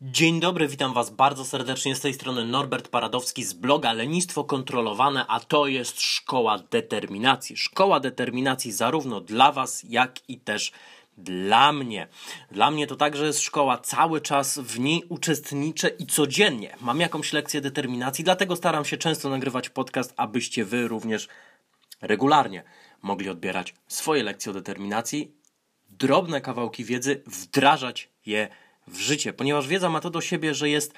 Dzień dobry, witam Was bardzo serdecznie z tej strony Norbert Paradowski z bloga Lenistwo Kontrolowane, a to jest Szkoła Determinacji. Szkoła Determinacji zarówno dla Was, jak i też dla mnie. Dla mnie to także jest szkoła, cały czas w niej uczestniczę i codziennie mam jakąś lekcję determinacji, dlatego staram się często nagrywać podcast, abyście Wy również regularnie mogli odbierać swoje lekcje o determinacji, drobne kawałki wiedzy, wdrażać je w życie, ponieważ wiedza ma to do siebie, że jest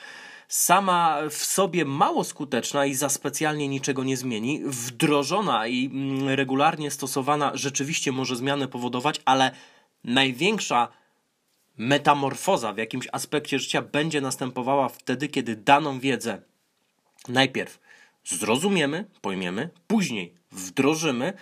sama w sobie mało skuteczna i za specjalnie niczego nie zmieni. Wdrożona i mm, regularnie stosowana rzeczywiście może zmiany powodować, ale największa metamorfoza w jakimś aspekcie życia będzie następowała wtedy, kiedy daną wiedzę najpierw zrozumiemy, pojmiemy, później wdrożymy,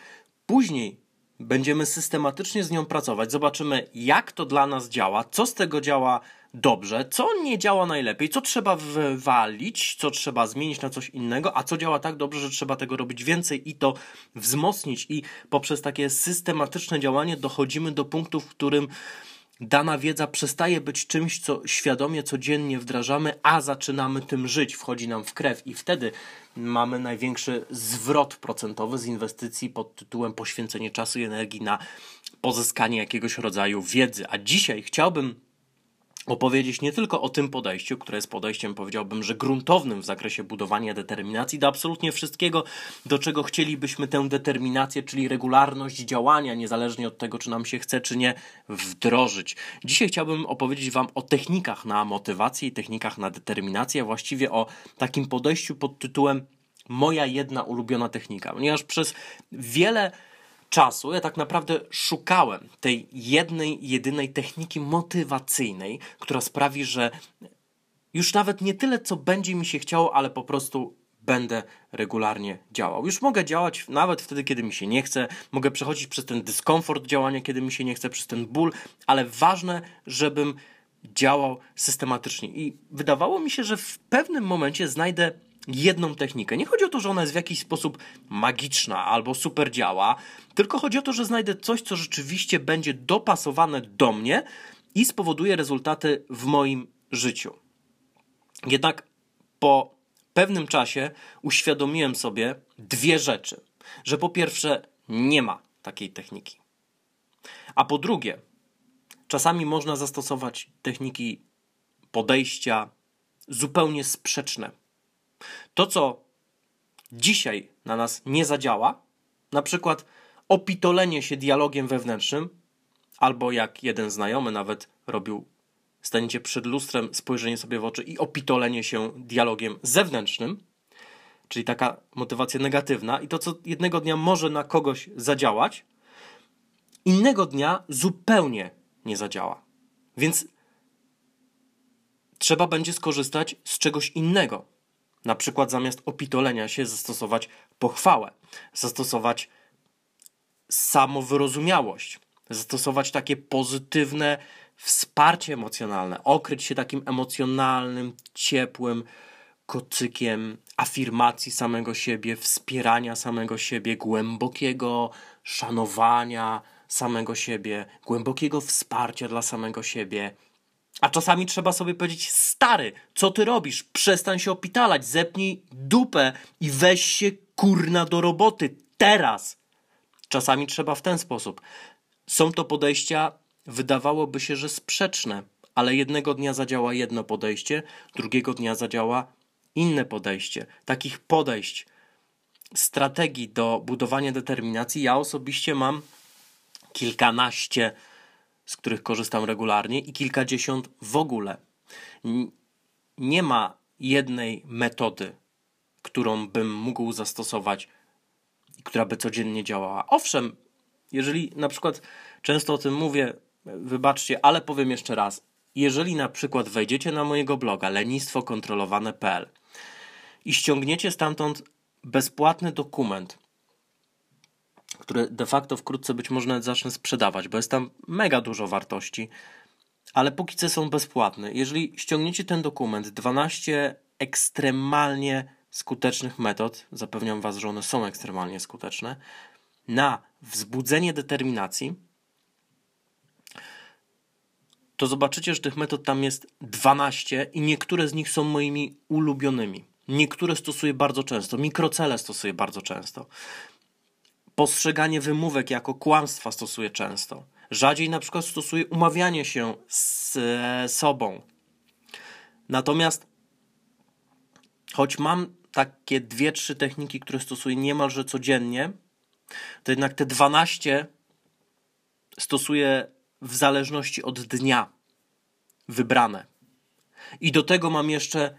później będziemy systematycznie z nią pracować, zobaczymy, jak to dla nas działa, co z tego działa dobrze, co nie działa najlepiej, co trzeba wywalić, co trzeba zmienić na coś innego, a co działa tak dobrze, że trzeba tego robić więcej i to wzmocnić. I poprzez takie systematyczne działanie dochodzimy do punktu, w którym dana wiedza przestaje być czymś, co świadomie codziennie wdrażamy, a zaczynamy tym żyć, wchodzi nam w krew i wtedy mamy największy zwrot procentowy z inwestycji pod tytułem poświęcenie czasu i energii na pozyskanie jakiegoś rodzaju wiedzy. A dzisiaj chciałbym opowiedzieć nie tylko o tym podejściu, które jest podejściem, powiedziałbym, że gruntownym w zakresie budowania determinacji, do absolutnie wszystkiego, do czego chcielibyśmy tę determinację, czyli regularność działania, niezależnie od tego, czy nam się chce, czy nie, wdrożyć. Dzisiaj chciałbym opowiedzieć Wam o technikach na motywację i technikach na determinację, a właściwie o takim podejściu pod tytułem Moja jedna ulubiona technika, ponieważ przez wiele czasu ja tak naprawdę szukałem tej jednej, jedynej techniki motywacyjnej, która sprawi, że już nawet nie tyle, co będzie mi się chciało, ale po prostu będę regularnie działał. Już mogę działać nawet wtedy, kiedy mi się nie chce, mogę przechodzić przez ten dyskomfort działania, kiedy mi się nie chce, przez ten ból, ale ważne, żebym działał systematycznie. I wydawało mi się, że w pewnym momencie znajdę jedną technikę. Nie chodzi o to, że ona jest w jakiś sposób magiczna albo super działa, tylko chodzi o to, że znajdę coś, co rzeczywiście będzie dopasowane do mnie i spowoduje rezultaty w moim życiu. Jednak po pewnym czasie uświadomiłem sobie dwie rzeczy. Że po pierwsze, nie ma takiej techniki. A po drugie, czasami można zastosować techniki podejścia zupełnie sprzeczne to, co dzisiaj na nas nie zadziała, na przykład opitolenie się dialogiem wewnętrznym, albo jak jeden znajomy nawet robił, staniecie przed lustrem, spojrzenie sobie w oczy i opitolenie się dialogiem zewnętrznym, czyli taka motywacja negatywna, i to, co jednego dnia może na kogoś zadziałać, innego dnia zupełnie nie zadziała. Więc trzeba będzie skorzystać z czegoś innego. Na przykład zamiast opitolenia się zastosować pochwałę, zastosować samowyrozumiałość, zastosować takie pozytywne wsparcie emocjonalne, okryć się takim emocjonalnym, ciepłym kocykiem afirmacji samego siebie, wspierania samego siebie, głębokiego szanowania samego siebie, głębokiego wsparcia dla samego siebie a czasami trzeba sobie powiedzieć, stary, co ty robisz? Przestań się opitalać, zepnij dupę i weź się kurna do roboty teraz. Czasami trzeba w ten sposób. Są to podejścia, wydawałoby się, że sprzeczne, ale jednego dnia zadziała jedno podejście, drugiego dnia zadziała inne podejście. Takich podejść, strategii do budowania determinacji ja osobiście mam kilkanaście z których korzystam regularnie, i kilkadziesiąt w ogóle. Nie ma jednej metody, którą bym mógł zastosować i która by codziennie działała. Owszem, jeżeli na przykład często o tym mówię, wybaczcie, ale powiem jeszcze raz. Jeżeli na przykład wejdziecie na mojego bloga lenistwokontrolowane.pl i ściągniecie stamtąd bezpłatny dokument, które de facto wkrótce być może nawet zacznę sprzedawać, bo jest tam mega dużo wartości, ale póki co są bezpłatne. Jeżeli ściągniecie ten dokument, 12 ekstremalnie skutecznych metod, zapewniam Was, że one są ekstremalnie skuteczne, na wzbudzenie determinacji, to zobaczycie, że tych metod tam jest 12 i niektóre z nich są moimi ulubionymi. Niektóre stosuję bardzo często, mikrocele stosuję bardzo często. Postrzeganie wymówek jako kłamstwa stosuję często. Rzadziej na przykład stosuję umawianie się z sobą. Natomiast choć mam takie dwie, trzy techniki, które stosuję niemalże codziennie, to jednak te 12 stosuję w zależności od dnia wybrane. I do tego mam jeszcze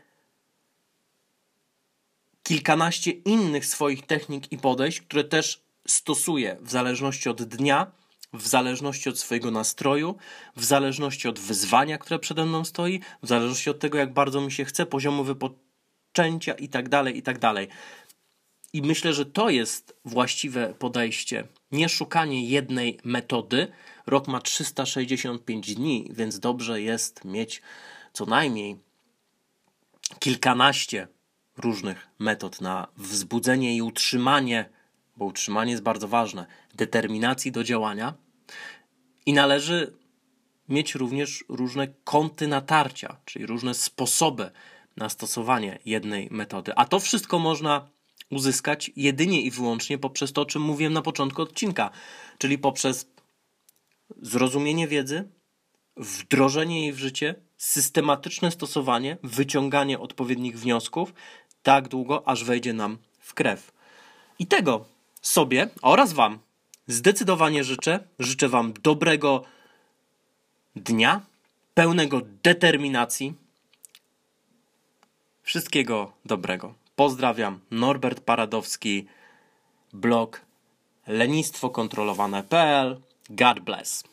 kilkanaście innych swoich technik i podejść, które też stosuję w zależności od dnia, w zależności od swojego nastroju, w zależności od wyzwania, które przede mną stoi, w zależności od tego, jak bardzo mi się chce, poziomu wypoczęcia i tak dalej, i tak dalej. I myślę, że to jest właściwe podejście. Nie szukanie jednej metody. Rok ma 365 dni, więc dobrze jest mieć co najmniej kilkanaście różnych metod na wzbudzenie i utrzymanie, bo utrzymanie jest bardzo ważne, determinacji do działania. I należy mieć również różne kąty natarcia, czyli różne sposoby na stosowanie jednej metody. A to wszystko można uzyskać jedynie i wyłącznie poprzez to, o czym mówiłem na początku odcinka, czyli poprzez zrozumienie wiedzy, wdrożenie jej w życie, systematyczne stosowanie, wyciąganie odpowiednich wniosków, tak długo, aż wejdzie nam w krew. I tego sobie oraz Wam zdecydowanie życzę. Życzę Wam dobrego dnia, pełnego determinacji. Wszystkiego dobrego. Pozdrawiam, Norbert Paradowski, blog lenistwokontrolowane.pl. God bless.